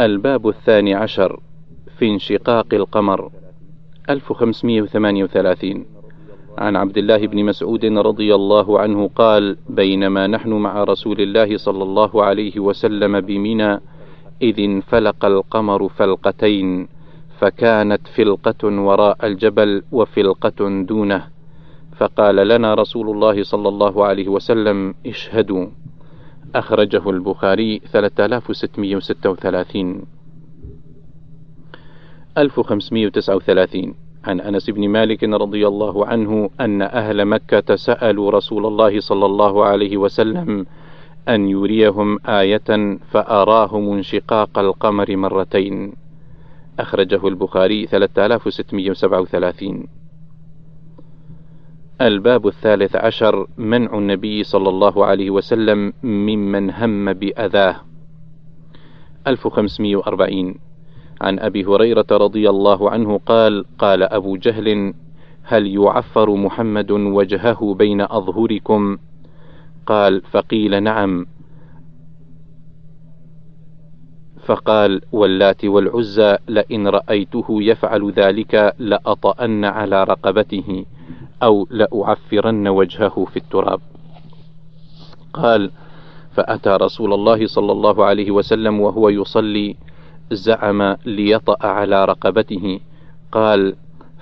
الباب الثاني عشر في انشقاق القمر 1538 عن عبد الله بن مسعود رضي الله عنه قال بينما نحن مع رسول الله صلى الله عليه وسلم بمنى إذ انفلق القمر فلقتين فكانت فلقة وراء الجبل وفلقة دونه. فقال لنا رسول الله صلى الله عليه وسلم اشهدوا. أخرجه البخاري 3636 1539 عن أنس بن مالك رضي الله عنه أن أهل مكة سألوا رسول الله صلى الله عليه وسلم أن يريهم آية فأراهم انشقاق القمر مرتين. أخرجه البخاري 3637 الباب الثالث عشر منع النبي صلى الله عليه وسلم ممن هم بأذاه. 1540 عن أبي هريرة رضي الله عنه قال قال أبو جهل هل يعفر محمد وجهه بين أظهركم؟ قال فقيل نعم. فقال واللات والعزى لئن رأيته يفعل ذلك لأطأن على رقبته. أو لأعفرن وجهه في التراب. قال فأتى رسول الله صلى الله عليه وسلم وهو يصلي زعم ليطأ على رقبته. قال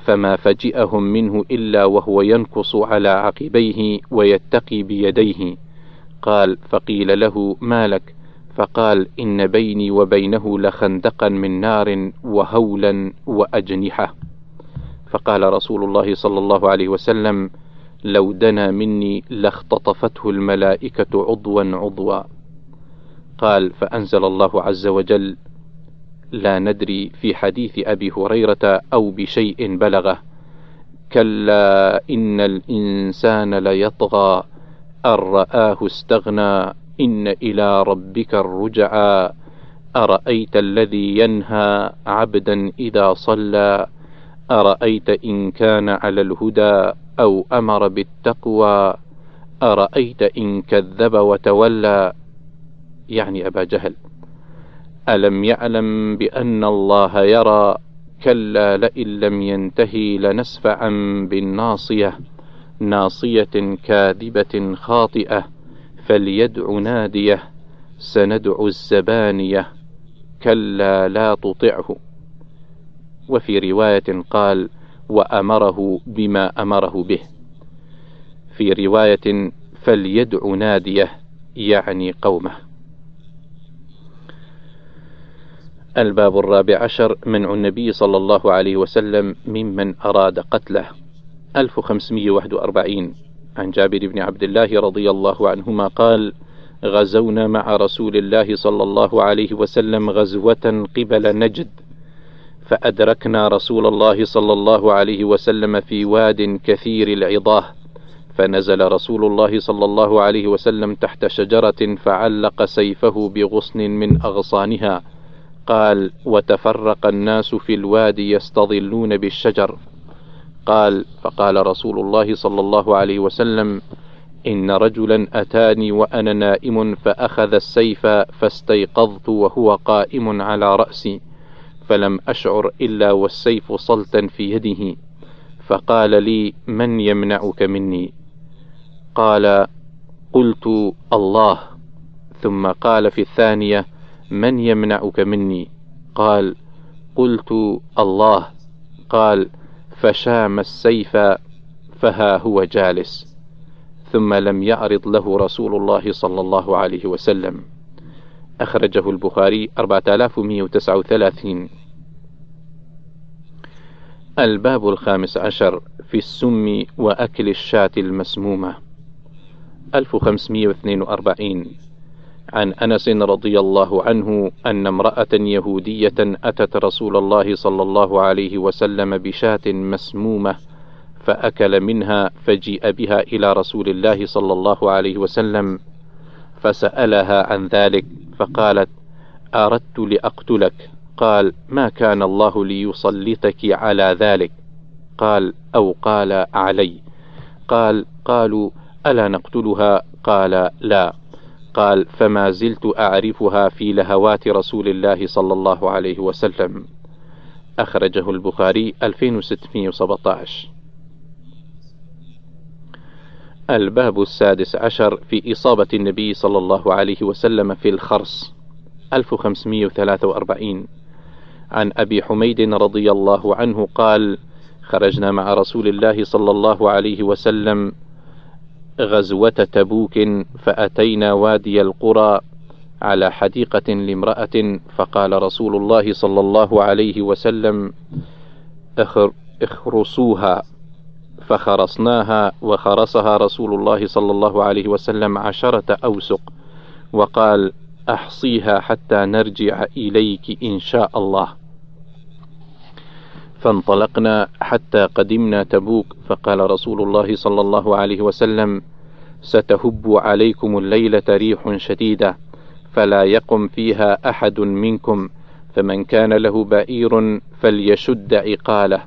فما فجئهم منه إلا وهو ينكص على عقبيه ويتقي بيديه. قال فقيل له ما لك؟ فقال إن بيني وبينه لخندقا من نار وهولا وأجنحة. فقال رسول الله صلى الله عليه وسلم لو دنا مني لاختطفته الملائكة عضوا عضوا. قال فأنزل الله عز وجل لا ندري في حديث أبي هريرة أو بشيء بلغه كلا إن الإنسان ليطغى أن رآه استغنى إن إلى ربك الرجعى أرأيت الذي ينهى عبدا إذا صلى؟ أرأيت إن كان على الهدى أو أمر بالتقوى؟ أرأيت إن كذب وتولى؟ يعني أبا جهل ألم يعلم بأن الله يرى؟ كلا لئن لم ينتهي لنسفعا بالناصية ناصية كاذبة خاطئة فليدع نادية سندع الزبانية كلا لا تطعه. وفي رواية قال وأمره بما أمره به. في رواية فليدع ناديه يعني قومه. الباب الرابع عشر منع النبي صلى الله عليه وسلم ممن أراد قتله. 1541 عن جابر بن عبد الله رضي الله عنهما قال غزونا مع رسول الله صلى الله عليه وسلم غزوة قبل نجد. فأدركنا رسول الله صلى الله عليه وسلم في واد كثير العضاه. فنزل رسول الله صلى الله عليه وسلم تحت شجرة فعلق سيفه بغصن من أغصانها. قال وتفرق الناس في الوادي يستظلون بالشجر. قال فقال رسول الله صلى الله عليه وسلم إن رجلا أتاني وأنا نائم فأخذ السيف فاستيقظت وهو قائم على رأسي. فلم أشعر إلا والسيف صلتا في يده فقال لي من يمنعك مني؟ قال قلت الله. ثم قال في الثانية من يمنعك مني؟ قال قلت الله. قال فشام السيف فها هو جالس. ثم لم يعرض له رسول الله صلى الله عليه وسلم. أخرجه البخاري 4139 الباب الخامس عشر في السم وأكل الشاة المسمومة. 1542 عن أنس رضي الله عنه أن امرأة يهودية أتت رسول الله صلى الله عليه وسلم بشاة مسمومة فأكل منها فجيء بها إلى رسول الله صلى الله عليه وسلم فسألها عن ذلك فقالت أردت لأقتلك. قال ما كان الله ليسلطك على ذلك؟ قال أو قال علي. قال قالوا ألا نقتلها؟ قال لا. قال فما زلت أعرفها في لهوات رسول الله صلى الله عليه وسلم. أخرجه البخاري 2617 الباب السادس عشر في إصابة النبي صلى الله عليه وسلم في الخرص 1543 عن أبي حميد رضي الله عنه قال خرجنا مع رسول الله صلى الله عليه وسلم غزوة تبوك فأتينا وادي القرى على حديقة لامرأة فقال رسول الله صلى الله عليه وسلم اخر اخرصوها فخرصناها وخرصها رسول الله صلى الله عليه وسلم عشرة أوسق وقال أحصيها حتى نرجع إليك إن شاء الله فانطلقنا حتى قدمنا تبوك فقال رسول الله صلى الله عليه وسلم ستهب عليكم الليلة ريح شديدة فلا يقم فيها أحد منكم فمن كان له بئير فليشد عقاله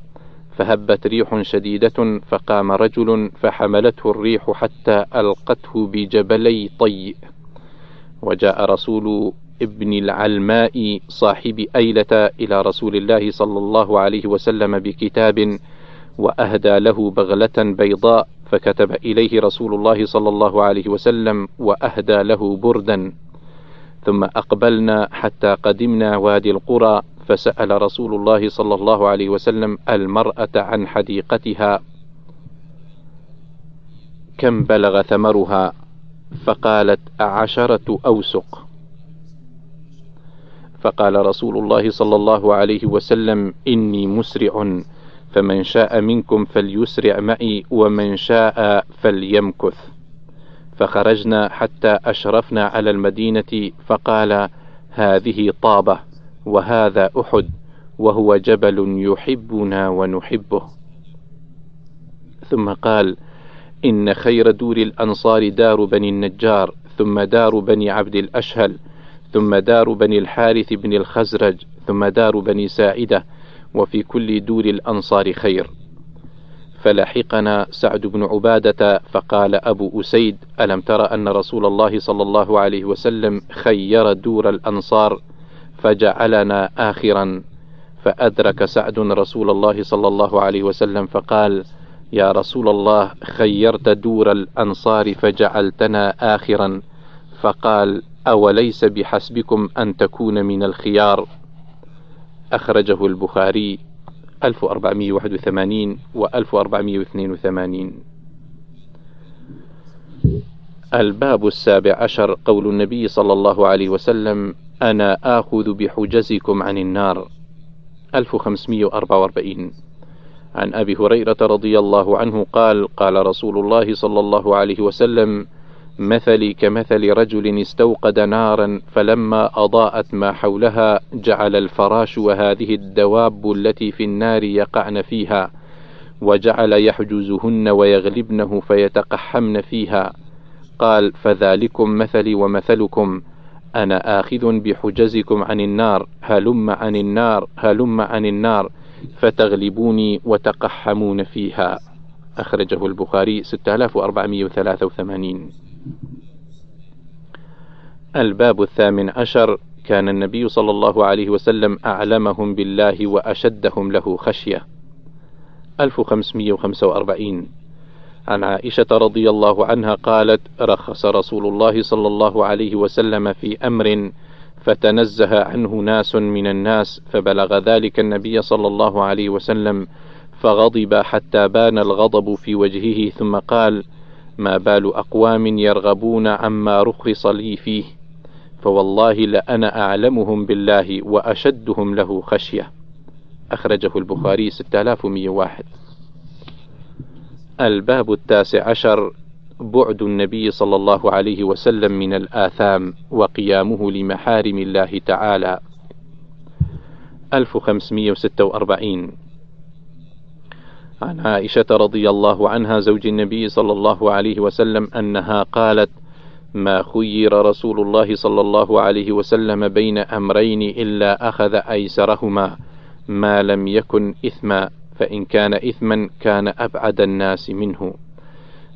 فهبت ريح شديدة فقام رجل فحملته الريح حتى ألقته بجبلي طي وجاء رسول ابن العلماء صاحب أيلة إلى رسول الله صلى الله عليه وسلم بكتاب وأهدى له بغلة بيضاء فكتب إليه رسول الله صلى الله عليه وسلم وأهدى له بردا. ثم أقبلنا حتى قدمنا وادي القرى فسأل رسول الله صلى الله عليه وسلم المرأة عن حديقتها. كم بلغ ثمرها؟ فقالت عشرة أوسق. فقال رسول الله صلى الله عليه وسلم إني مسرع فمن شاء منكم فليسرع معي ومن شاء فليمكث. فخرجنا حتى أشرفنا على المدينة فقال هذه طابة وهذا أحد وهو جبل يحبنا ونحبه. ثم قال إن خير دور الأنصار دار بني النجار ثم دار بني عبد الأشهل ثم دار بني الحارث بن الخزرج ثم دار بني ساعدة وفي كل دور الأنصار خير. فلحقنا سعد بن عبادة فقال أبو أسيد ألم تر أن رسول الله صلى الله عليه وسلم خير دور الأنصار فجعلنا آخرا؟ فأدرك سعد رسول الله صلى الله عليه وسلم فقال يا رسول الله خيرت دور الأنصار فجعلتنا آخرا؟ فقال أوليس بحسبكم أن تكون من الخيار؟ أخرجه البخاري 1481 و 1482 الباب السابع عشر قول النبي صلى الله عليه وسلم أنا آخذ بحجزكم عن النار. 1544 عن أبي هريرة رضي الله عنه قال قال رسول الله صلى الله عليه وسلم مثلي كمثل رجل استوقد نارا فلما أضاءت ما حولها جعل الفراش وهذه الدواب التي في النار يقعن فيها وجعل يحجزهن ويغلبنه فيتقحمن فيها. قال فذلكم مثلي ومثلكم. أنا آخذ بحجزكم عن النار هلم عن النار هلم عن النار فتغلبوني وتقحمون فيها. أخرجه البخاري 6483 الباب الثامن عشر كان النبي صلى الله عليه وسلم أعلمهم بالله وأشدهم له خشية. 1545 عن عائشة رضي الله عنها قالت: رخص رسول الله صلى الله عليه وسلم في أمر فتنزه عنه ناس من الناس فبلغ ذلك النبي صلى الله عليه وسلم فغضب حتى بان الغضب في وجهه ثم قال: ما بال أقوام يرغبون عما رخص لي فيه. فوالله لأنا أعلمهم بالله وأشدهم له خشية. أخرجه البخاري 6101 الباب التاسع عشر بعد النبي صلى الله عليه وسلم من الآثام وقيامه لمحارم الله تعالى. 1546 عن عائشة رضي الله عنها زوج النبي صلى الله عليه وسلم أنها قالت: ما خير رسول الله صلى الله عليه وسلم بين أمرين إلا أخذ أيسرهما ما لم يكن إثما فإن كان إثما كان أبعد الناس منه.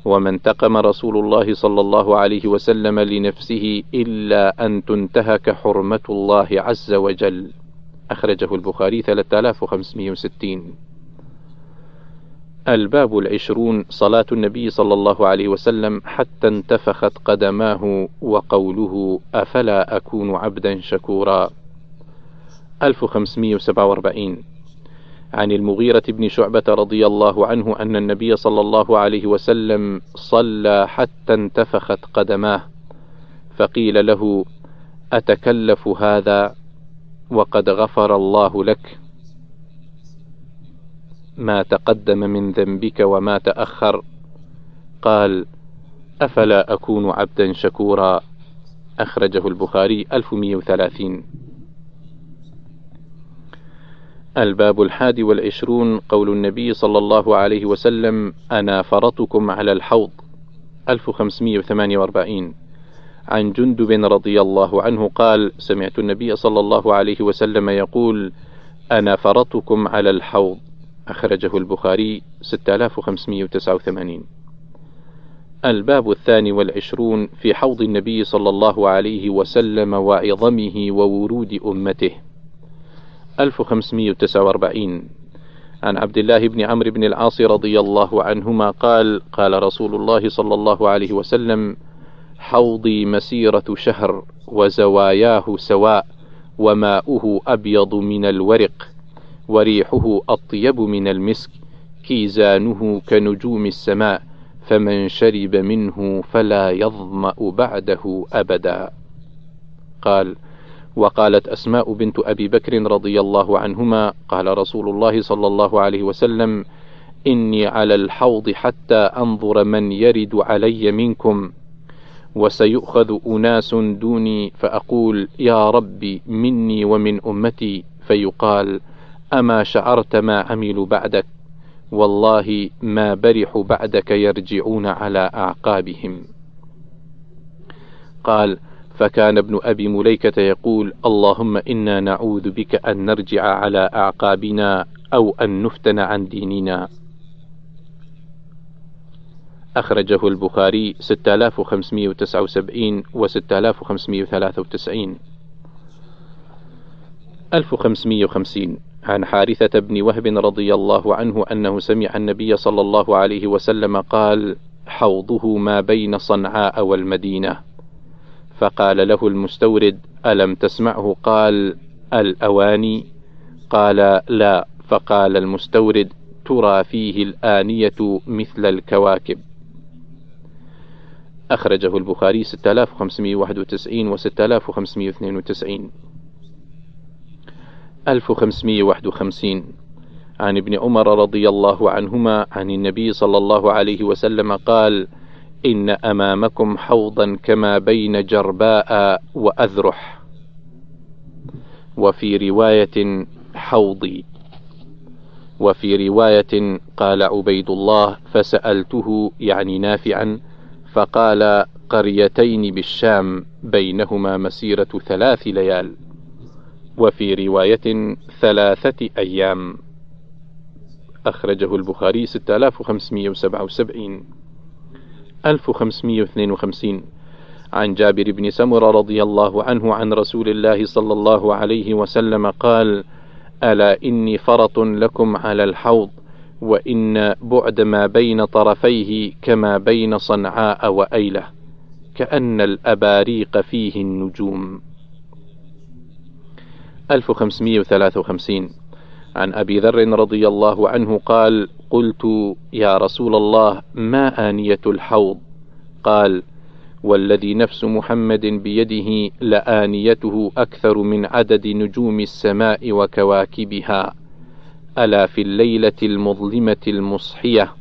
وما انتقم رسول الله صلى الله عليه وسلم لنفسه إلا أن تنتهك حرمة الله عز وجل. أخرجه البخاري 3560 الباب العشرون صلاة النبي صلى الله عليه وسلم حتى انتفخت قدماه وقوله أفلا أكون عبدا شكورا. 1547 عن المغيرة بن شعبة رضي الله عنه أن النبي صلى الله عليه وسلم صلى حتى انتفخت قدماه فقيل له أتكلف هذا وقد غفر الله لك؟ ما تقدم من ذنبك وما تأخر. قال أفلا أكون عبدا شكورا. أخرجه البخاري 1130 الباب الحادي والعشرون قول النبي صلى الله عليه وسلم أنا فرطكم على الحوض. 1548 عن جندب رضي الله عنه قال سمعت النبي صلى الله عليه وسلم يقول أنا فرطكم على الحوض. أخرجه البخاري 6589 الباب الثاني والعشرون في حوض النبي صلى الله عليه وسلم وعظمه وورود أمته. 1549 عن عبد الله بن عمرو بن العاص رضي الله عنهما قال قال رسول الله صلى الله عليه وسلم حوضي مسيرة شهر وزواياه سواء وماؤه أبيض من الورق وريحه أطيب من المسك كيزانه كنجوم السماء فمن شرب منه فلا يظمأ بعده أبدا. قال وقالت أسماء بنت أبي بكر رضي الله عنهما قال رسول الله صلى الله عليه وسلم إني على الحوض حتى أنظر من يرد علي منكم وسيؤخذ أناس دوني فأقول يا ربي مني ومن أمتي. فيقال أما شعرت ما عملوا بعدك والله ما برحوا بعدك يرجعون على أعقابهم. قال فكان ابن أبي مليكة يقول اللهم إنا نعوذ بك أن نرجع على أعقابنا أو أن نفتن عن ديننا. أخرجه البخاري 6579 و 6593 1550 عن حارثة بن وهب رضي الله عنه أنه سمع النبي صلى الله عليه وسلم قال: حوضه ما بين صنعاء والمدينة. فقال له المستورد: ألم تسمعه قال: الأواني؟ قال: لا. فقال المستورد: ترى فيه الآنية مثل الكواكب. أخرجه البخاري 6591 و 6592 1551 عن ابن عمر رضي الله عنهما عن النبي صلى الله عليه وسلم قال إن أمامكم حوضا كما بين جرباء وأذرح. وفي رواية حوضي. وفي رواية قال عبيد الله فسألته يعني نافعا فقال قريتين بالشام بينهما مسيرة ثلاث ليال. وفي رواية ثلاثة أيام. أخرجه البخاري 6577 1552 عن جابر بن سمر رضي الله عنه عن رسول الله صلى الله عليه وسلم قال ألا إني فرط لكم على الحوض وإن بعد ما بين طرفيه كما بين صنعاء وأيلة كأن الأباريق فيه النجوم. 1553 عن أبي ذر رضي الله عنه قال قلت يا رسول الله ما آنية الحوض؟ قال والذي نفس محمد بيده لآنيته أكثر من عدد نجوم السماء وكواكبها. ألا في الليلة المظلمة المصحية؟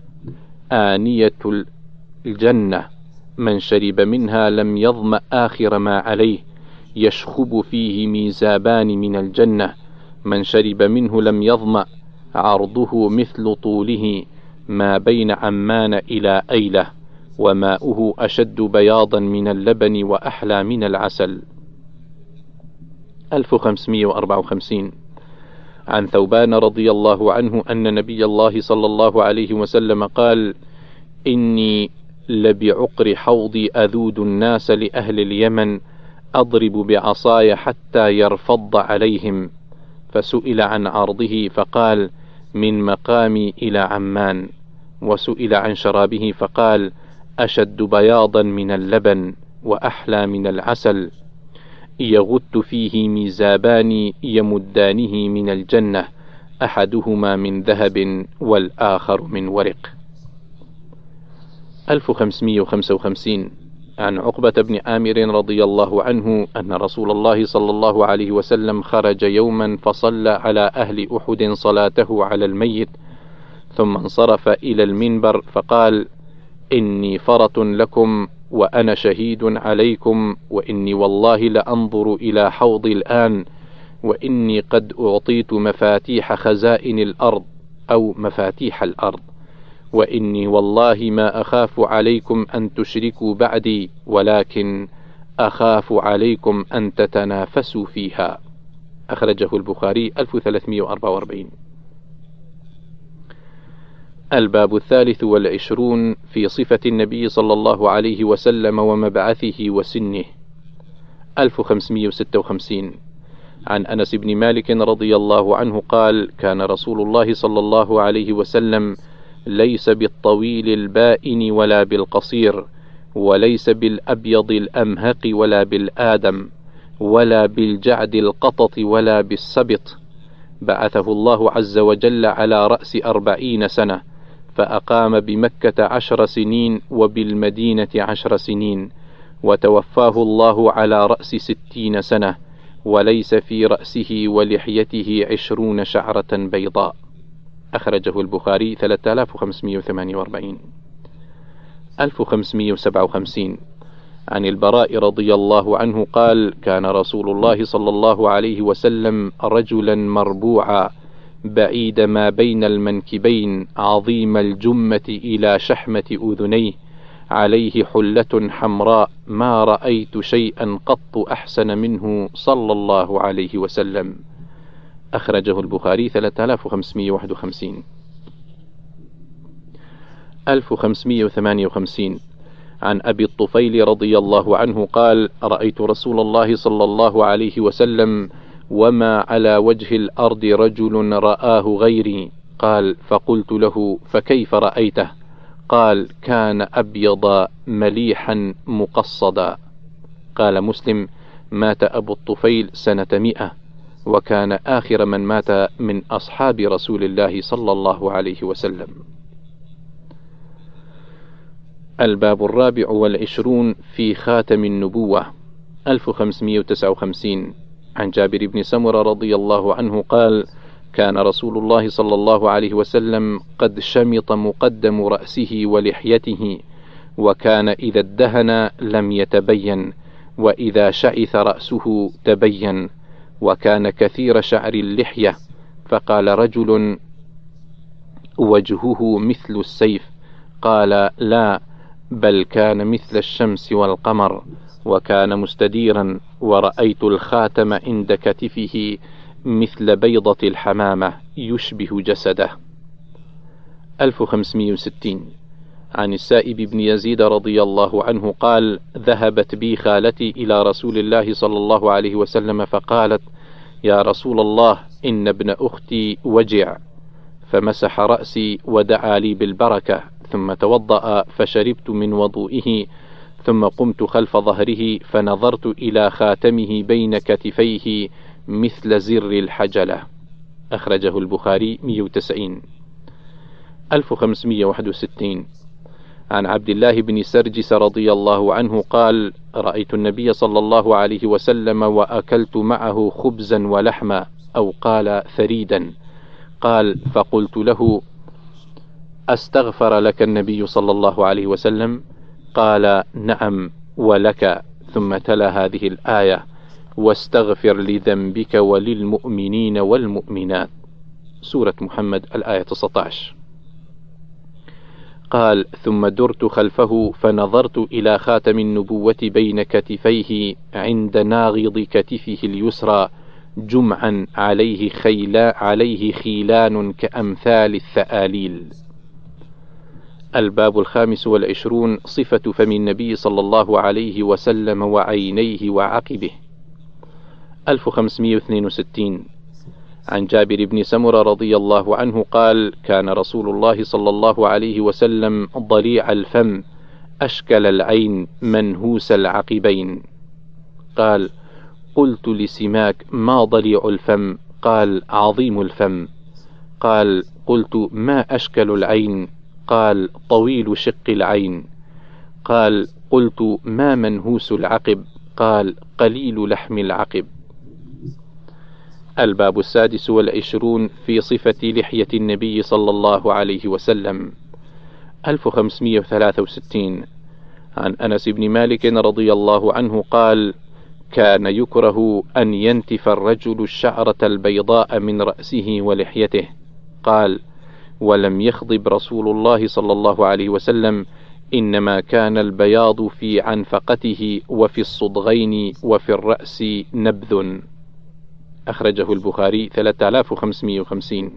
آنية الجنة. من شرب منها لم يظمأ آخر ما عليه. يشخب فيه ميزابان من الجنة. من شرب منه لم يظمأ. عرضه مثل طوله. ما بين عمان إلى أيلة. وماؤه أشد بياضا من اللبن وأحلى من العسل. 1554 عن ثوبان رضي الله عنه أن نبي الله صلى الله عليه وسلم قال إني لبعقر حوضي أذود الناس لأهل اليمن أضرب بعصاي حتى يرفض عليهم. فسئل عن عرضه فقال من مقامي إلى عمان. وسئل عن شرابه فقال أشد بياضا من اللبن وأحلى من العسل. يغت فيه ميزابان يمدانه من الجنة أحدهما من ذهب والآخر من ورق. 1555 عن عقبة بن عامر رضي الله عنه أن رسول الله صلى الله عليه وسلم خرج يوما فصلى على أهل أحد صلاته على الميت ثم انصرف إلى المنبر فقال: إني فرط لكم وأنا شهيد عليكم وإني والله لأنظر إلى حوضي الآن وإني قد أعطيت مفاتيح خزائن الأرض أو مفاتيح الأرض. وإني والله ما أخاف عليكم أن تشركوا بعدي ولكن أخاف عليكم أن تتنافسوا فيها. أخرجه البخاري 1344 الباب الثالث والعشرون في صفة النبي صلى الله عليه وسلم ومبعثه وسنه. 1556 عن أنس بن مالك رضي الله عنه قال كان رسول الله صلى الله عليه وسلم ليس بالطويل البائن ولا بالقصير وليس بالأبيض الأمهق ولا بالآدم ولا بالجعد القطط ولا بالسبط. بعثه الله عز وجل على رأس أربعين سنة فأقام بمكة عشر سنين وبالمدينة عشر سنين وتوفاه الله على رأس ستين سنة وليس في رأسه ولحيته عشرون شعرة بيضاء. أخرجه البخاري 3548 1557 عن البراء رضي الله عنه قال كان رسول الله صلى الله عليه وسلم رجلا مربوعا بعيد ما بين المنكبين عظيم الجمة إلى شحمة أذنيه عليه حلة حمراء ما رأيت شيئا قط أحسن منه صلى الله عليه وسلم. أخرجه البخاري 3551 1558 عن أبي الطفيل رضي الله عنه قال رأيت رسول الله صلى الله عليه وسلم وما على وجه الأرض رجل رآه غيري. قال فقلت له فكيف رأيته؟ قال كان أبيض مليحا مقصدا. قال مسلم مات أبو الطفيل سنة مئة. وكان آخر من مات من أصحاب رسول الله صلى الله عليه وسلم. الباب الرابع والعشرون في خاتم النبوة 1559 عن جابر بن سمرة رضي الله عنه قال كان رسول الله صلى الله عليه وسلم قد شمط مقدم رأسه ولحيته وكان إذا ادهن لم يتبين وإذا شعث رأسه تبين. وكان كثير شعر اللحية فقال رجل وجهه مثل السيف. قال لا بل كان مثل الشمس والقمر وكان مستديرا ورأيت الخاتم عند كتفه مثل بيضة الحمامة يشبه جسده. 1560 عن السائب بن يزيد رضي الله عنه قال ذهبت بي خالتي إلى رسول الله صلى الله عليه وسلم فقالت يا رسول الله إن ابن أختي وجع فمسح رأسي ودعا لي بالبركة ثم توضأ فشربت من وضوئه ثم قمت خلف ظهره فنظرت إلى خاتمه بين كتفيه مثل زر الحجلة. أخرجه البخاري 190 1561 عن عبد الله بن سرجس رضي الله عنه قال رأيت النبي صلى الله عليه وسلم وأكلت معه خبزا ولحما أو قال ثريدا قال فقلت له أستغفر لك النبي صلى الله عليه وسلم؟ قال نعم ولك. ثم تلا هذه الآية واستغفر لذنبك وللمؤمنين والمؤمنات. سورة محمد الآية 19 قال ثم درت خلفه فنظرت إلى خاتم النبوة بين كتفيه عند ناغض كتفه اليسرى جمعا عليه خيلا عليه خيلان كأمثال الثآليل. الباب الخامس والعشرون صفة فم النبي صلى الله عليه وسلم وعينيه وعقبه. 1562 عن جابر بن سمرة رضي الله عنه قال كان رسول الله صلى الله عليه وسلم ضليع الفم أشكل العين منهوس العقبين. قال قلت لسماك ما ضليع الفم؟ قال عظيم الفم. قال قلت ما أشكل العين؟ قال طويل شق العين. قال قلت ما منهوس العقب؟ قال قليل لحم العقب. الباب السادس والعشرون في صفة لحية النبي صلى الله عليه وسلم. 1563 عن أنس بن مالك رضي الله عنه قال كان يكره أن ينتف الرجل الشعرة البيضاء من رأسه ولحيته. قال ولم يخضب رسول الله صلى الله عليه وسلم إنما كان البياض في عنفقته وفي الصدغين وفي الرأس نبذ. أخرجه البخاري 3550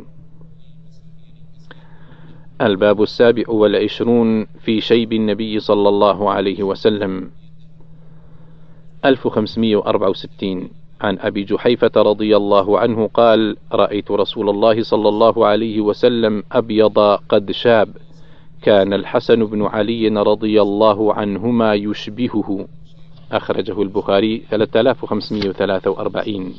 الباب السابع والعشرون في شيب النبي صلى الله عليه وسلم. 1564 عن أبي جحيفة رضي الله عنه قال رأيت رسول الله صلى الله عليه وسلم أبيض قد شاب. كان الحسن بن علي رضي الله عنهما يشبهه. أخرجه البخاري 3543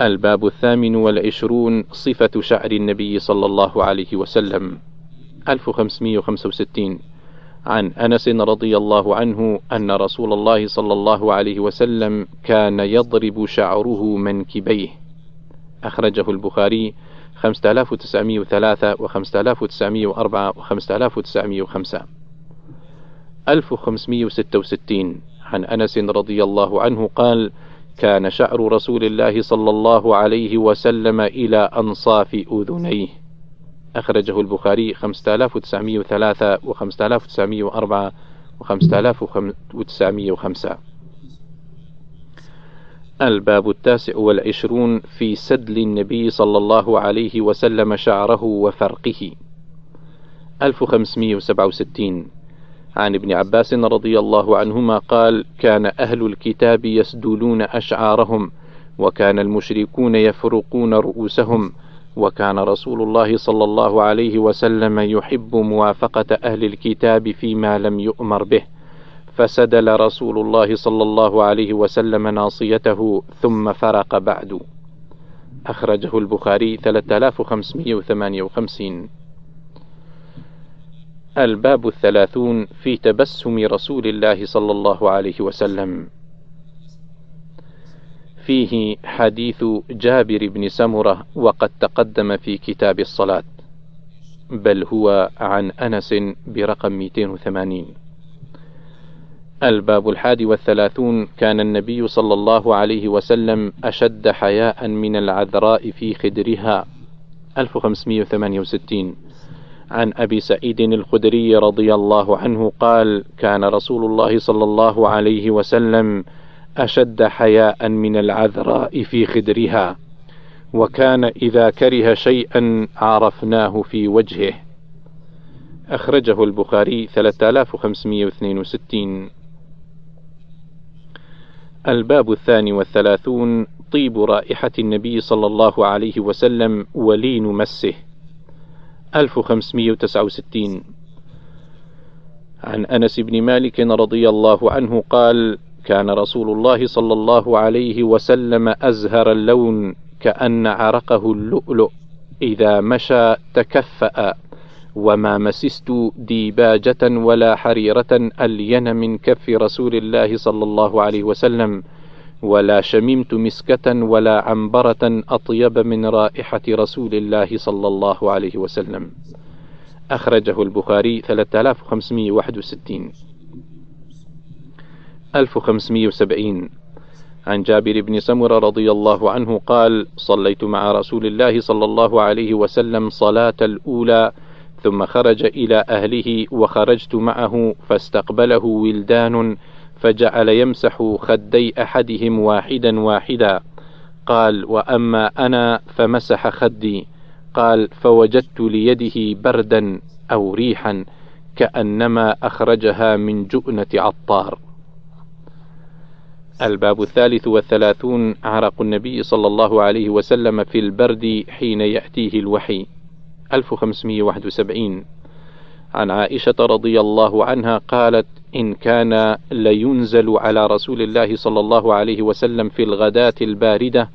الباب الثامن والعشرون صفة شعر النبي صلى الله عليه وسلم. 1565 عن أنس رضي الله عنه أن رسول الله صلى الله عليه وسلم كان يضرب شعره منكبيه. أخرجه البخاري 5903 و 5904 و 5905 1566 عن أنس رضي الله عنه قال كان شعر رسول الله صلى الله عليه وسلم إلى أنصاف أذنيه. أخرجه البخاري 5903 و 5904 و 5905 الباب التاسع والعشرون في سدل النبي صلى الله عليه وسلم شعره وفرقه. 1567 عن ابن عباس رضي الله عنهما قال كان أهل الكتاب يسدلون أشعارهم وكان المشركون يفرقون رؤوسهم وكان رسول الله صلى الله عليه وسلم يحب موافقة أهل الكتاب فيما لم يؤمر به. فسدل رسول الله صلى الله عليه وسلم ناصيته ثم فرق بعد. أخرجه البخاري 3558 الباب الثلاثون في تبسم رسول الله صلى الله عليه وسلم. فيه حديث جابر بن سمرة وقد تقدم في كتاب الصلاة بل هو عن أنس برقم 280 الباب الحادي والثلاثون كان النبي صلى الله عليه وسلم أشد حياء من العذراء في خدرها 1568 عن أبي سعيد الخدري رضي الله عنه قال كان رسول الله صلى الله عليه وسلم أشد حياء من العذراء في خدرها وكان إذا كره شيئا عرفناه في وجهه. أخرجه البخاري 3562 الباب الثاني والثلاثون طيب رائحة النبي صلى الله عليه وسلم ولين مسه. 1569 عن أنس بن مالك رضي الله عنه قال كان رسول الله صلى الله عليه وسلم أزهر اللون كأن عرقه اللؤلؤ. إذا مشى تكفأ. وما مسست ديباجة ولا حريرة ألين من كف رسول الله صلى الله عليه وسلم. ولا شممت مسكة ولا عنبرة أطيب من رائحة رسول الله صلى الله عليه وسلم. أخرجه البخاري 3561 1570 عن جابر بن سمر رضي الله عنه قال صليت مع رسول الله صلى الله عليه وسلم صلاة الأولى ثم خرج إلى أهله وخرجت معه فاستقبله ولدان فجعل يمسح خدي أحدهم واحدا واحدا. قال وأما أنا فمسح خدي. قال فوجدت ليده بردا أو ريحا كأنما أخرجها من جؤنة عطار. الباب الثالث والثلاثون عرق النبي صلى الله عليه وسلم في البرد حين يأتيه الوحي. 1571 عن عائشة رضي الله عنها قالت إن كان لينزل على رسول الله صلى الله عليه وسلم في الغداة الباردة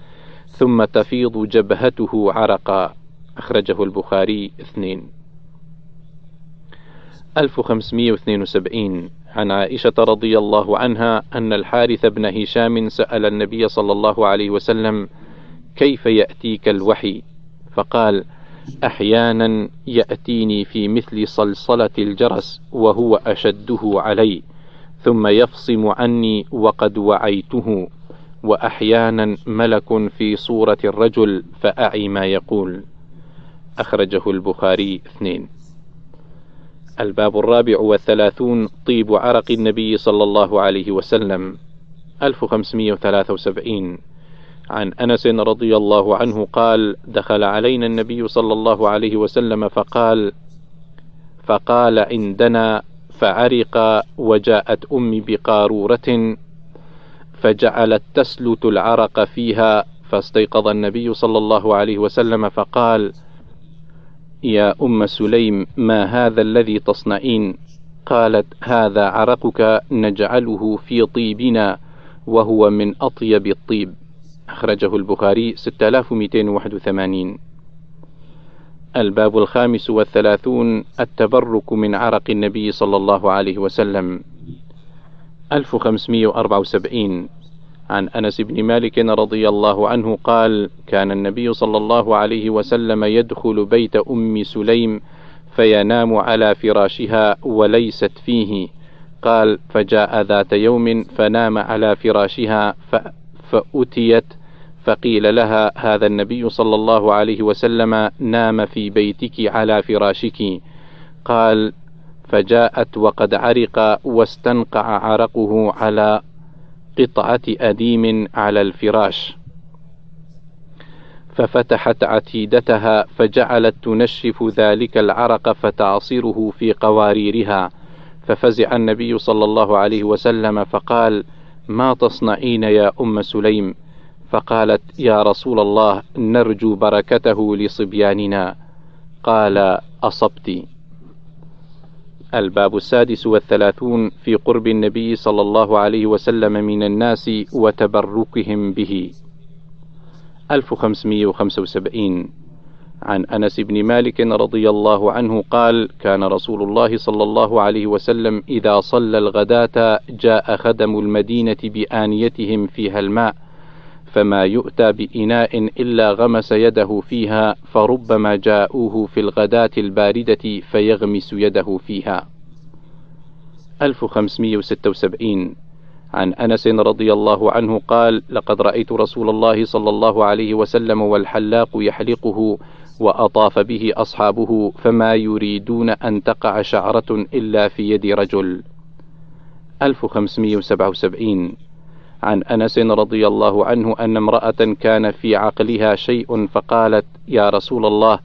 ثم تفيض جبهته عرقا. أخرجه البخاري اثنين. 1572 عن عائشة رضي الله عنها أن الحارث بن هشام سأل النبي صلى الله عليه وسلم كيف يأتيك الوحي؟ فقال أحيانا يأتيني في مثل صلصلة الجرس وهو أشده علي ثم يفصم عني وقد وعيته وأحيانا ملك في صورة الرجل فأعي ما يقول. أخرجه البخاري اثنين. الباب الرابع والثلاثون طيب عرق النبي صلى الله عليه وسلم 1573 عن أنس رضي الله عنه قال دخل علينا النبي صلى الله عليه وسلم فقال فقال عندنا فعرق وجاءت أمي بقارورة فجعلت تسلت العرق فيها فاستيقظ النبي صلى الله عليه وسلم فقال يا أم سليم ما هذا الذي تصنعين؟ قالت هذا عرقك نجعله في طيبنا وهو من أطيب الطيب. أخرجه البخاري 6281 الباب الخامس والثلاثون التبرك من عرق النبي صلى الله عليه وسلم. 1574 عن أنس بن مالك رضي الله عنه قال كان النبي صلى الله عليه وسلم يدخل بيت أم سليم فينام على فراشها وليست فيه. قال فجاء ذات يوم فنام على فراشها فأتيت فقيل لها هذا النبي صلى الله عليه وسلم نام في بيتك على فراشك. قال فجاءت وقد عرق واستنقع عرقه على قطعة أديم على الفراش. ففتحت عتيدتها فجعلت تنشف ذلك العرق فتعصره في قواريرها. ففزع النبي صلى الله عليه وسلم فقال ما تصنعين يا أم سليم؟ فقالت يا رسول الله نرجو بركته لصبياننا. قال أصبت. الباب السادس والثلاثون في قرب النبي صلى الله عليه وسلم من الناس وتبركهم به. 1575 عن أنس بن مالك رضي الله عنه قال كان رسول الله صلى الله عليه وسلم إذا صلى الغداة جاء خدم المدينة بآنيتهم فيها الماء فما يؤتى بإناء إلا غمس يده فيها فربما جاءوه في الغداة الباردة فيغمس يده فيها. 1576 عن أنس رضي الله عنه قال لقد رأيت رسول الله صلى الله عليه وسلم والحلاق يحلقه وأطاف به أصحابه فما يريدون أن تقع شعرة إلا في يد رجل. 1577 عن أنس رضي الله عنه أن امرأة كان في عقلها شيء فقالت يا رسول الله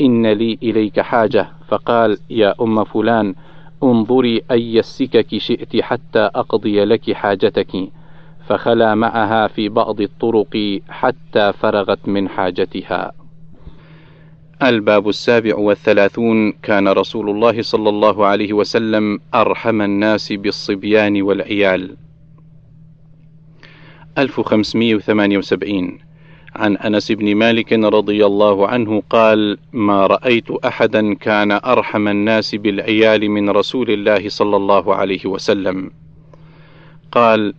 إن لي إليك حاجة. فقال يا أم فلان انظري اي السكك شئت حتى أقضي لك حاجتك. فخلا معها في بعض الطرق حتى فرغت من حاجتها. الباب السابع والثلاثون كان رسول الله صلى الله عليه وسلم أرحم الناس بالصبيان والعيال. 1578 عن أنس بن مالك رضي الله عنه قال: ما رأيت أحدا كان أرحم الناس بالعيال من رسول الله صلى الله عليه وسلم. قال: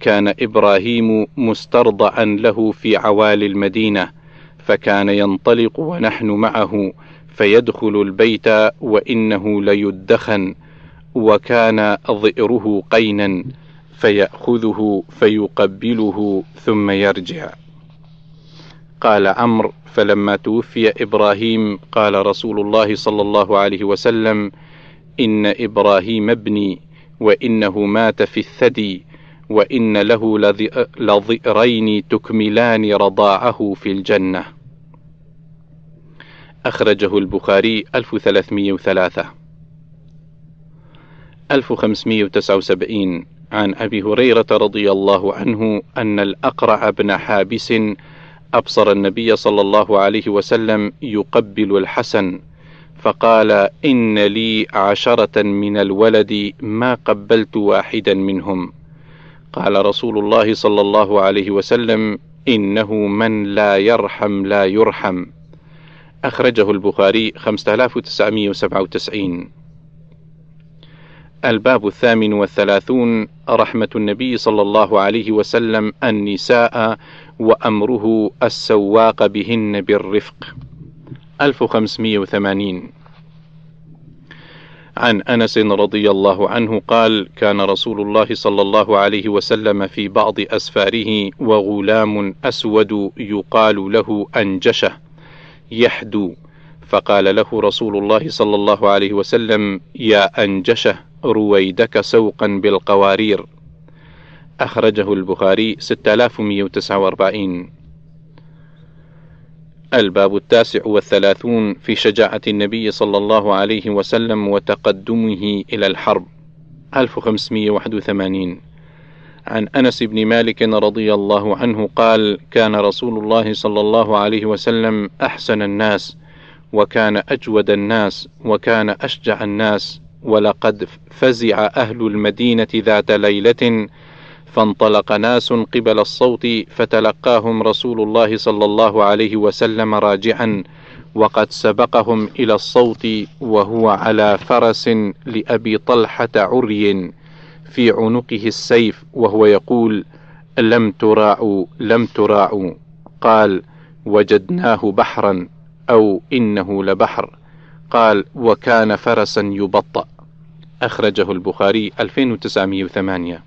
كان إبراهيم مسترضعا له في عوالي المدينة، فكان ينطلق ونحن معه، فيدخل البيت وإنه ليدخن، وكان ظئره قينا، فيأخذه فيقبله ثم يرجع. قال عمرو: فلما توفي إبراهيم قال رسول الله صلى الله عليه وسلم: إن إبراهيم ابني وإنه مات في الثدي وإن له لظئرين تكملان رضاعه في الجنة. أخرجه البخاري 1303 1579 عن أبي هريرة رضي الله عنه أن الأقرع بن حابس أبصر النبي صلى الله عليه وسلم يقبل الحسن فقال إن لي عشرة من الولد ما قبلت واحدا منهم. قال رسول الله صلى الله عليه وسلم إنه من لا يرحم لا يرحم. أخرجه البخاري 5997 الباب الثامن والثلاثون رحمة النبي صلى الله عليه وسلم النساء وأمره السواق بهن بالرفق. 1580 عن أنس رضي الله عنه قال كان رسول الله صلى الله عليه وسلم في بعض أسفاره وغلام أسود يقال له أنجشة يحدو. فقال له رسول الله صلى الله عليه وسلم يا أنجشة رويدك سوقا بالقوارير. أخرجه البخاري 6149 الباب التاسع والثلاثون في شجاعة النبي صلى الله عليه وسلم وتقدمه إلى الحرب. 1581 عن أنس بن مالك رضي الله عنه قال كان رسول الله صلى الله عليه وسلم أحسن الناس وكان أجود الناس وكان أشجع الناس ولقد فزع أهل المدينة ذات ليلة فانطلق ناس قبل الصوت فتلقاهم رسول الله صلى الله عليه وسلم راجعا وقد سبقهم إلى الصوت وهو على فرس لأبي طلحة عري في عنقه السيف وهو يقول لم تراعوا لم تراعوا قال وجدناه بحرا أو إنه لبحر قال وكان فرسا يبطأ أخرجه البخاري 2908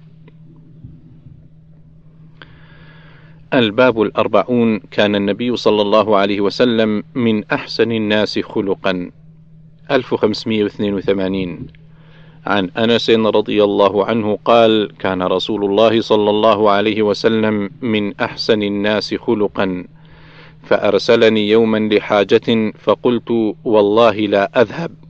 الباب الأربعون كان النبي صلى الله عليه وسلم من أحسن الناس خلقا. 1582 عن أنس رضي الله عنه قال كان رسول الله صلى الله عليه وسلم من أحسن الناس خلقا. فأرسلني يوما لحاجة فقلت والله لا أذهب.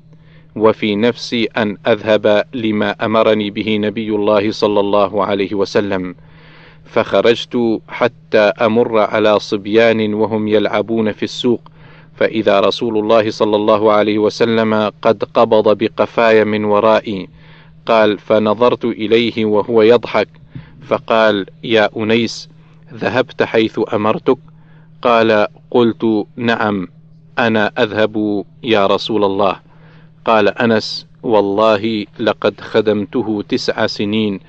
وفي نفسي أن أذهب لما أمرني به نبي الله صلى الله عليه وسلم. فخرجت حتى أمر على صبيان وهم يلعبون في السوق فإذا رسول الله صلى الله عليه وسلم قد قبض بقفاي من ورائي قال فنظرت إليه وهو يضحك فقال يا أنيس ذهبت حيث أمرتك؟ قال قلت نعم أنا أذهب يا رسول الله. قال أنس والله لقد خدمته تسع سنين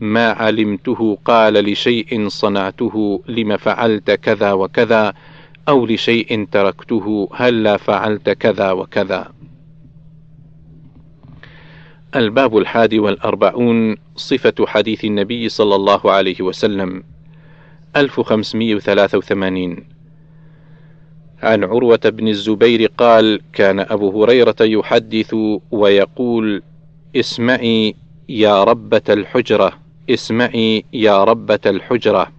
ما علمته قال لشيء صنعته لم فعلت كذا وكذا أو لشيء تركته هلا فعلت كذا وكذا؟ الباب الحادي والأربعون صفة حديث النبي صلى الله عليه وسلم 1583 عن عروة بن الزبير قال كان أبو هريرة يحدث ويقول اسمعي يا ربة الحجرة اسمعي يا ربة الحجرة.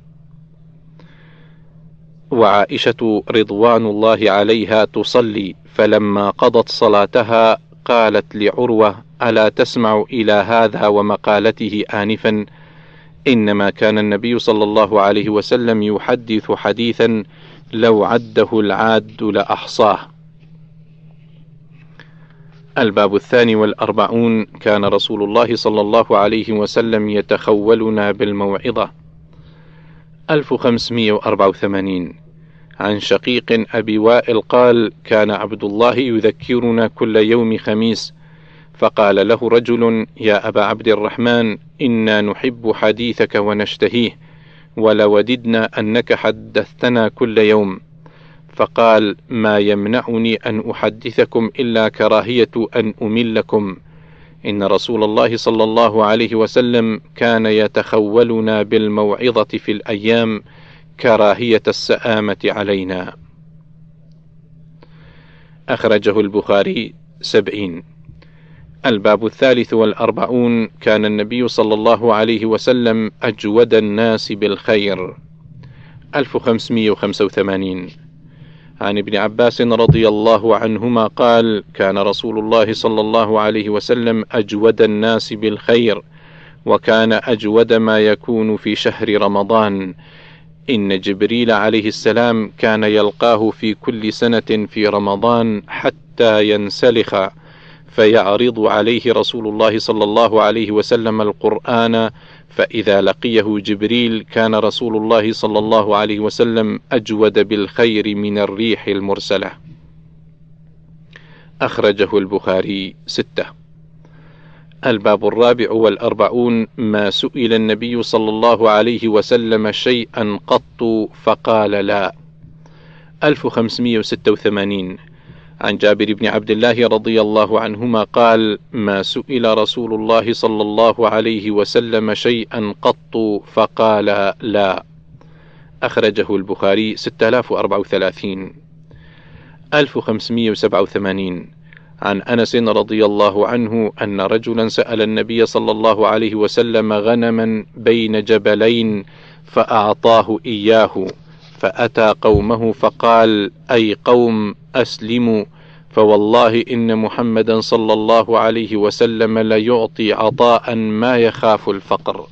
وعائشة رضوان الله عليها تصلي فلما قضت صلاتها قالت لعروة ألا تسمع إلى هذا ومقالته آنفا؟ إنما كان النبي صلى الله عليه وسلم يحدث حديثا لو عده العاد لأحصاه. الباب الثاني والأربعون كان رسول الله صلى الله عليه وسلم يتخولنا بالموعظة. 1584 عن شقيق أبي وائل قال كان عبد الله يذكرنا كل يوم خميس. فقال له رجل يا أبا عبد الرحمن إنا نحب حديثك ونشتهيه. ولوددنا أنك حدثتنا كل يوم. فقال ما يمنعني أن أحدثكم إلا كراهية أن أملكم. إن رسول الله صلى الله عليه وسلم كان يتخولنا بالموعظة في الأيام كراهية السآمة علينا. أخرجه البخاري سبعين. الباب الثالث والأربعون كان النبي صلى الله عليه وسلم أجود الناس بالخير. 1585 عن ابن عباس رضي الله عنهما قال كان رسول الله صلى الله عليه وسلم أجود الناس بالخير وكان أجود ما يكون في شهر رمضان. إن جبريل عليه السلام كان يلقاه في كل سنة في رمضان حتى ينسلخ. فيعرض عليه رسول الله صلى الله عليه وسلم القرآن فإذا لقيه جبريل كان رسول الله صلى الله عليه وسلم أجود بالخير من الريح المرسلة. أخرجه البخاري ستة. الباب الرابع والأربعون ما سئل النبي صلى الله عليه وسلم شيئا قط فقال لا. 1586 عن جابر بن عبد الله رضي الله عنهما قال ما سئل رسول الله صلى الله عليه وسلم شيئا قط فقال لا أخرجه البخاري 6034 1587 عن أنس رضي الله عنه أن رجلا سأل النبي صلى الله عليه وسلم غنما بين جبلين فأعطاه إياه. فأتى قومه فقال أي قوم أسلموا. فوالله إن محمدا صلى الله عليه وسلم ليعطي عطاء ما يخاف الفقر.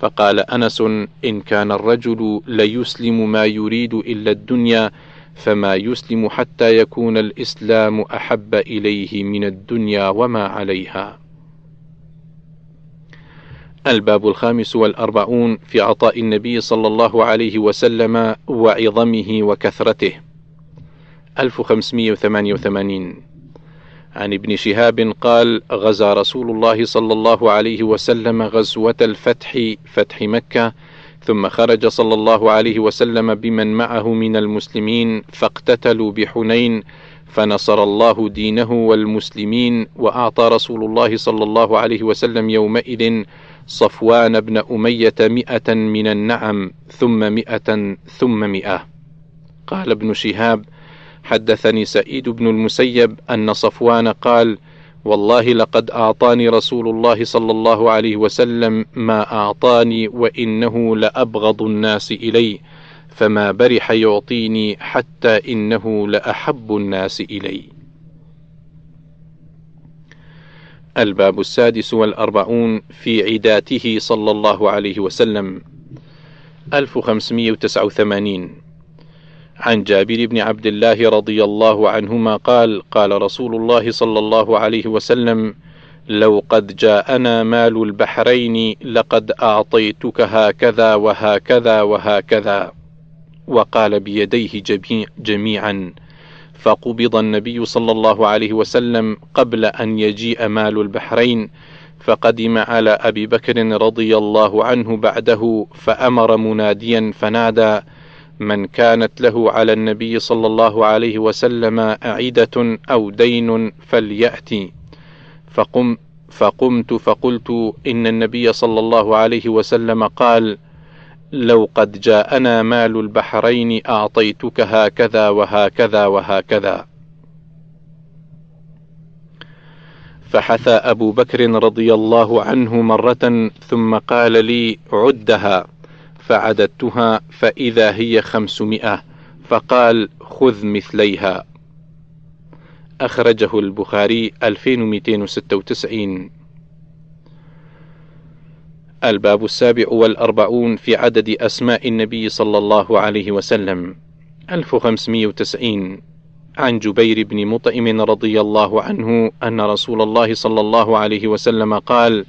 فقال أنس إن كان الرجل ليسلم ما يريد إلا الدنيا فما يسلم حتى يكون الإسلام أحب إليه من الدنيا وما عليها. الباب الخامس والأربعون في عطاء النبي صلى الله عليه وسلم وعظمه وكثرته. 1588 عن ابن شهاب قال غزا رسول الله صلى الله عليه وسلم غزوة الفتح فتح مكة ثم خرج صلى الله عليه وسلم بمن معه من المسلمين فاقتتلوا بحنين فنصر الله دينه والمسلمين وأعطى رسول الله صلى الله عليه وسلم يومئذ صفوان بن أمية مئة من النعم ثم مئة ثم مئة. قال ابن شهاب حدثني سعيد بن المسيب أن صفوان قال والله لقد أعطاني رسول الله صلى الله عليه وسلم ما أعطاني وإنه لأبغض الناس إلي فما برح يعطيني حتى إنه لأحب الناس إلي. الباب السادس والأربعون في عداته صلى الله عليه وسلم. 1589 عن جابر بن عبد الله رضي الله عنهما قال قال رسول الله صلى الله عليه وسلم لو قد جاءنا مال البحرين لقد أعطيتك هكذا وهكذا وهكذا. وقال بيديه جميعا. فقبض النبي صلى الله عليه وسلم قبل أن يجيء مال البحرين فقدم على أبي بكر رضي الله عنه بعده فأمر مناديا فنادى من كانت له على النبي صلى الله عليه وسلم أعدة أو دين فليأتي. فقم فقمت فقلت إن النبي صلى الله عليه وسلم قال لو قد جاءنا مال البحرين أعطيتك هكذا وهكذا وهكذا. فحثى أبو بكر رضي الله عنه مرة ثم قال لي عدها فعددتها فإذا هي خمسمائة فقال خذ مثليها. أخرجه البخاري 2296 الباب السابع والأربعون في عدد أسماء النبي صلى الله عليه وسلم. 1590 عن جبير بن مطعم رضي الله عنه أن رسول الله صلى الله عليه وسلم قال: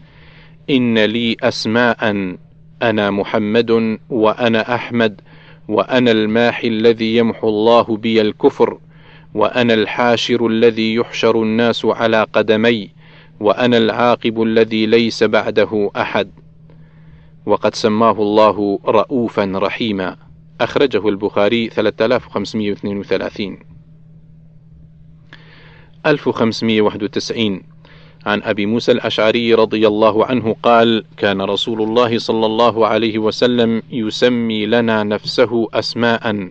إن لي أسماء أنا محمد وأنا أحمد وأنا الماحي الذي يمحو الله بي الكفر وأنا الحاشر الذي يحشر الناس على قدمي وأنا العاقب الذي ليس بعده أحد. وقد سماه الله رؤوفا رحيما. أخرجه البخاري 3532 1591 عن أبي موسى الأشعري رضي الله عنه قال كان رسول الله صلى الله عليه وسلم يسمي لنا نفسه اسماء.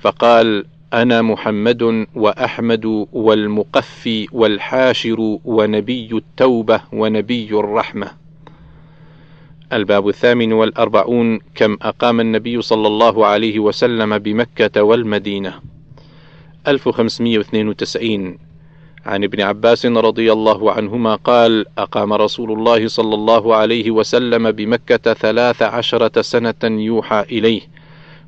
فقال أنا محمد وأحمد والمقفي والحاشر ونبي التوبة ونبي الرحمة. الباب الثامن والأربعون كم أقام النبي صلى الله عليه وسلم بمكة والمدينة. 1592 عن ابن عباس رضي الله عنهما قال أقام رسول الله صلى الله عليه وسلم بمكة ثلاث عشرة سنة يوحى إليه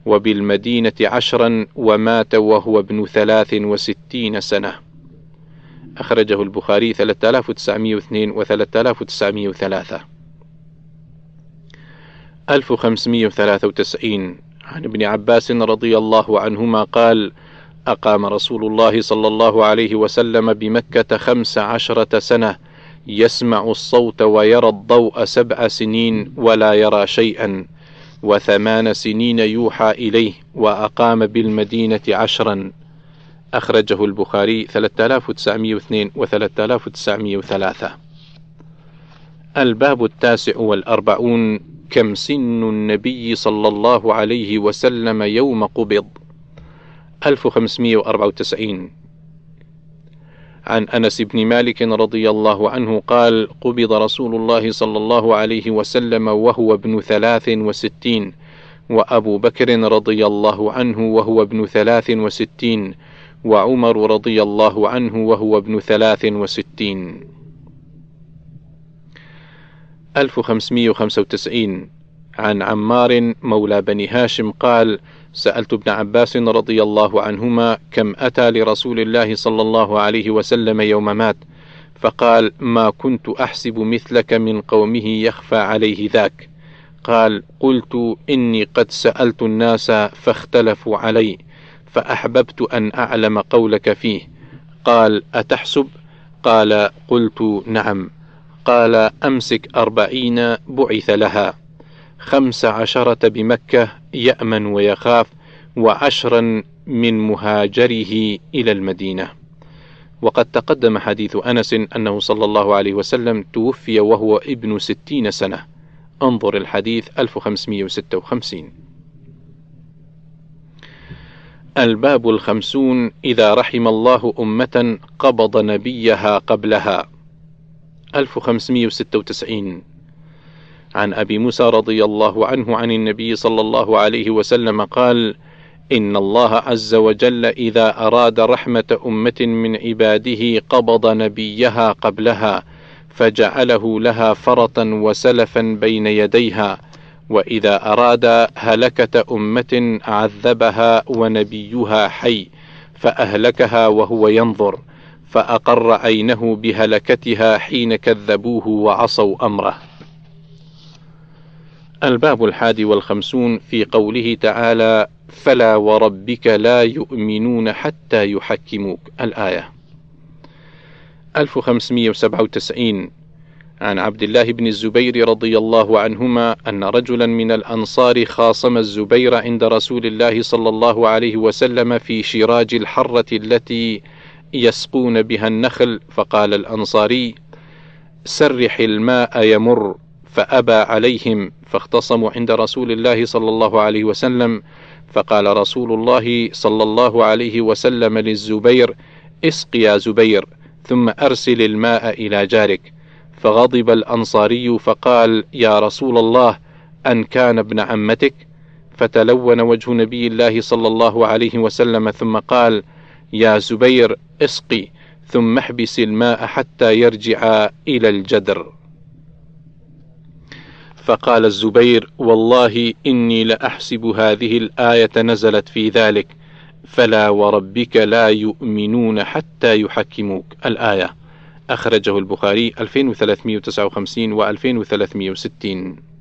وبالمدينة عشرا ومات وهو ابن ثلاث وستين سنة. أخرجه البخاري 3902 و 3903 1593 عن ابن عباس رضي الله عنهما قال أقام رسول الله صلى الله عليه وسلم بمكة خمس عشرة سنة يسمع الصوت ويرى الضوء سبع سنين ولا يرى شيئا وثمان سنين يوحى إليه وأقام بالمدينة عشرا. أخرجه البخاري 3902 و 3903 الباب التاسع والأربعون كم سن النبي صلى الله عليه وسلم يوم قبض؟ 1594 عن أنس بن مالك رضي الله عنه قال قبض رسول الله صلى الله عليه وسلم وهو ابن ثلاث وستين وأبو بكر رضي الله عنه وهو ابن ثلاث وستين وعمر رضي الله عنه وهو ابن ثلاث وستين. 1595 عن عمار مولى بني هاشم قال سألت ابن عباس رضي الله عنهما كم أتى لرسول الله صلى الله عليه وسلم يوم مات فقال ما كنت أحسب مثلك من قومه يخفى عليه ذاك. قال قلت إني قد سألت الناس فاختلفوا علي فأحببت أن أعلم قولك فيه. قال أتحسب؟ قال قلت نعم. قال أمسك أربعين بعث لها خمس عشرة بمكة يأمن ويخاف وعشرا من مهاجره إلى المدينة. وقد تقدم حديث أنس أنه صلى الله عليه وسلم توفي وهو ابن ستين سنة. انظر الحديث 1556 الباب الخمسون إذا رحم الله أمة قبض نبيها قبلها. 1596 عن أبي موسى رضي الله عنه عن النبي صلى الله عليه وسلم قال: إن الله عز وجل إذا أراد رحمة أمة من عباده قبض نبيها قبلها، فجعله لها فرطا وسلفا بين يديها، وإذا أراد هلكة أمة عذبها ونبيها حي، فأهلكها وهو ينظر، فأقر عينه بهلكتها حين كذبوه وعصوا أمره. الباب الحادي والخمسون في قوله تعالى فلا وربك لا يؤمنون حتى يحكموك الآية. 1597 عن عبد الله بن الزبير رضي الله عنهما أن رجلا من الأنصار خاصم الزبير عند رسول الله صلى الله عليه وسلم في شراج الحرة التي يسقون بها النخل فقال الأنصاري سرح الماء يمر فأبى عليهم فاختصموا عند رسول الله صلى الله عليه وسلم فقال رسول الله صلى الله عليه وسلم للزبير اسق يا زبير ثم أرسل الماء إلى جارك. فغضب الأنصاري فقال يا رسول الله أن كان ابن عمتك؟ فتلون وجه نبي الله صلى الله عليه وسلم ثم قال يا زبير اسقي ثم احبس الماء حتى يرجع إلى الجدر. فقال الزبير والله إني لأحسب هذه الآية نزلت في ذلك فلا وربك لا يؤمنون حتى يحكموك. الآية. أخرجه البخاري 2359 و 2360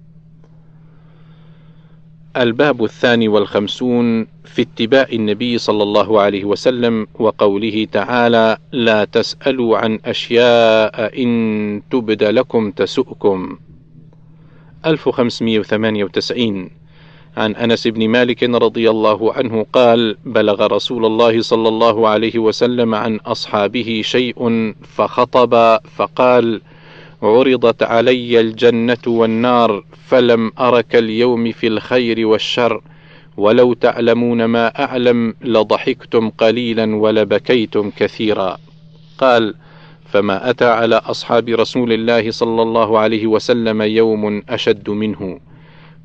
الباب الثاني والخمسون في اتباع النبي صلى الله عليه وسلم وقوله تعالى لا تسألوا عن أشياء إن تبد لكم تسؤكم 1598 عن أنس بن مالك رضي الله عنه قال: بلغ رسول الله صلى الله عليه وسلم عن أصحابه شيء فخطب فقال: عرضت علي الجنة والنار فلم أرك اليوم في الخير والشر. ولو تعلمون ما أعلم لضحكتم قليلا ولبكيتم كثيرا. قال: فما أتى على أصحاب رسول الله صلى الله عليه وسلم يوم أشد منه.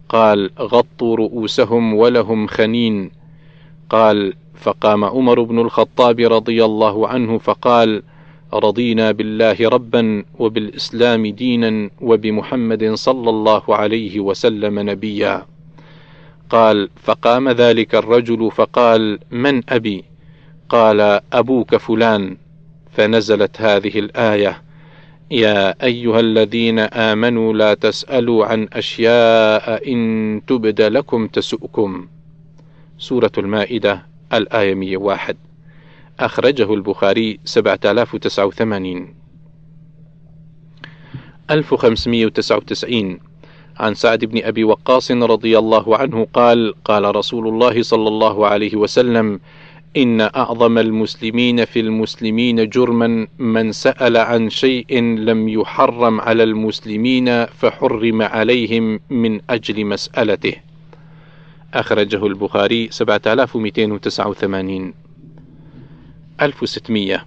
قال غطوا رؤوسهم ولهم خنين. قال فقام عمر بن الخطاب رضي الله عنه فقال رضينا بالله ربا وبالإسلام دينا وبمحمد صلى الله عليه وسلم نبيا. قال فقام ذلك الرجل فقال من أبي؟ قال أبوك فلان. فنزلت هذه الآية يا أيها الذين آمنوا لا تسألوا عن أشياء إن تبد لكم تسؤكم. سورة المائدة الآية 101 أخرجه البخاري 7089 1599 عن سعد بن أبي وقاص رضي الله عنه قال قال رسول الله صلى الله عليه وسلم إن أعظم المسلمين في المسلمين جرما من سأل عن شيء لم يحرم على المسلمين فحرم عليهم من أجل مسألته. أخرجه البخاري 7289 1600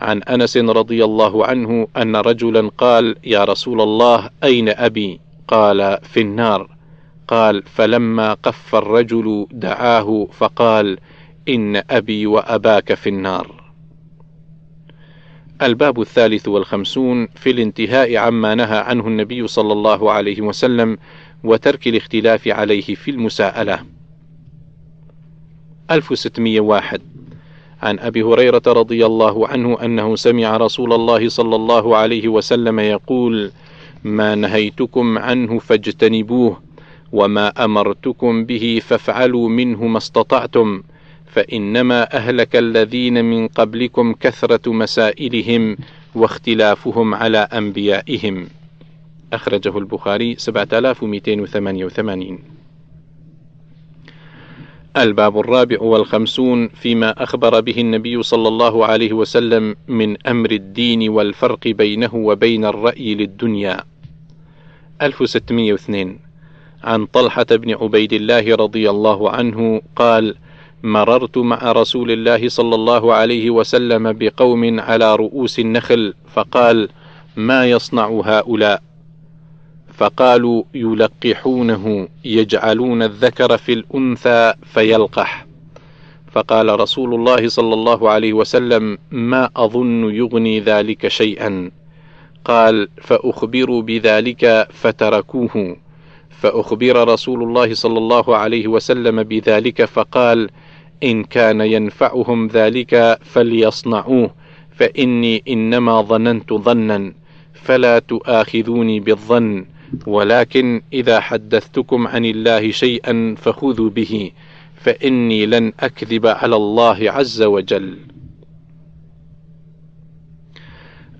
عن أنس رضي الله عنه أن رجلا قال يا رسول الله أين أبي؟ قال في النار. قال فلما قف الرجل دعاه فقال إن أبي وأباك في النار. الباب الثالث والخمسون في الانتهاء عما نهى عنه النبي صلى الله عليه وسلم وترك الاختلاف عليه في المساءلة. 1601 عن أبي هريرة رضي الله عنه أنه سمع رسول الله صلى الله عليه وسلم يقول ما نهيتكم عنه فاجتنبوه وما أمرتكم به فافعلوا منه ما استطعتم فإنما أهلك الذين من قبلكم كثرة مسائلهم واختلافهم على أنبيائهم. أخرجه البخاري 7288 الباب الرابع والخمسون فيما أخبر به النبي صلى الله عليه وسلم من أمر الدين والفرق بينه وبين الرأي للدنيا. 1602 عن طلحة بن عبيد الله رضي الله عنه قال مررت مع رسول الله صلى الله عليه وسلم بقوم على رؤوس النخل فقال ما يصنع هؤلاء؟ فقالوا يلقحونه يجعلون الذكر في الأنثى فيلقح. فقال رسول الله صلى الله عليه وسلم ما أظن يغني ذلك شيئا. قال فأخبروا بذلك فتركوه. فأخبر رسول الله صلى الله عليه وسلم بذلك فقال إن كان ينفعهم ذلك فليصنعوه فإني إنما ظننت ظنا فلا تؤاخذوني بالظن. ولكن إذا حدثتكم عن الله شيئا فخذوا به فإني لن أكذب على الله عز وجل.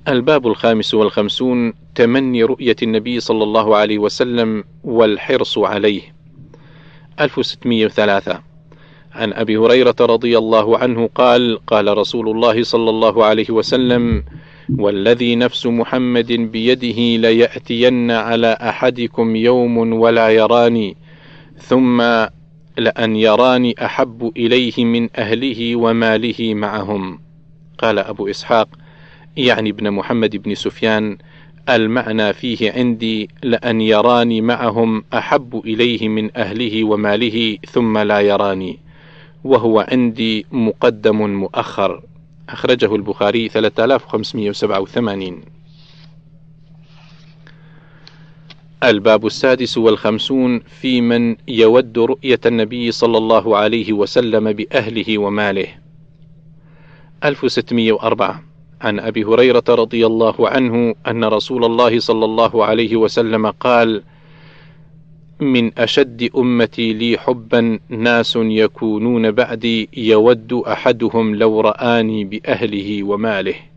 الباب الخامس والخمسون تمني رؤية النبي صلى الله عليه وسلم والحرص عليه. 1603 عن أبي هريرة رضي الله عنه قال: قال رسول الله صلى الله عليه وسلم: والذي نفس محمد بيده ليأتين على أحدكم يوم ولا يراني ثم لأن يراني أحب إليه من أهله وماله معهم. قال أبو إسحاق يعني ابن محمد بن سفيان المعنى فيه عندي لأن يراني معهم أحب إليه من أهله وماله ثم لا يراني وهو عندي مقدم مؤخر. أخرجه البخاري 3587 الباب السادس والخمسون في من يود رؤية النبي صلى الله عليه وسلم بأهله وماله. 1604 عن أبي هريرة رضي الله عنه أن رسول الله صلى الله عليه وسلم قال: من أشد أمتي لي حبا ناس يكونون بعدي يود أحدهم لو رآني بأهله وماله.